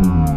Mm-hmm.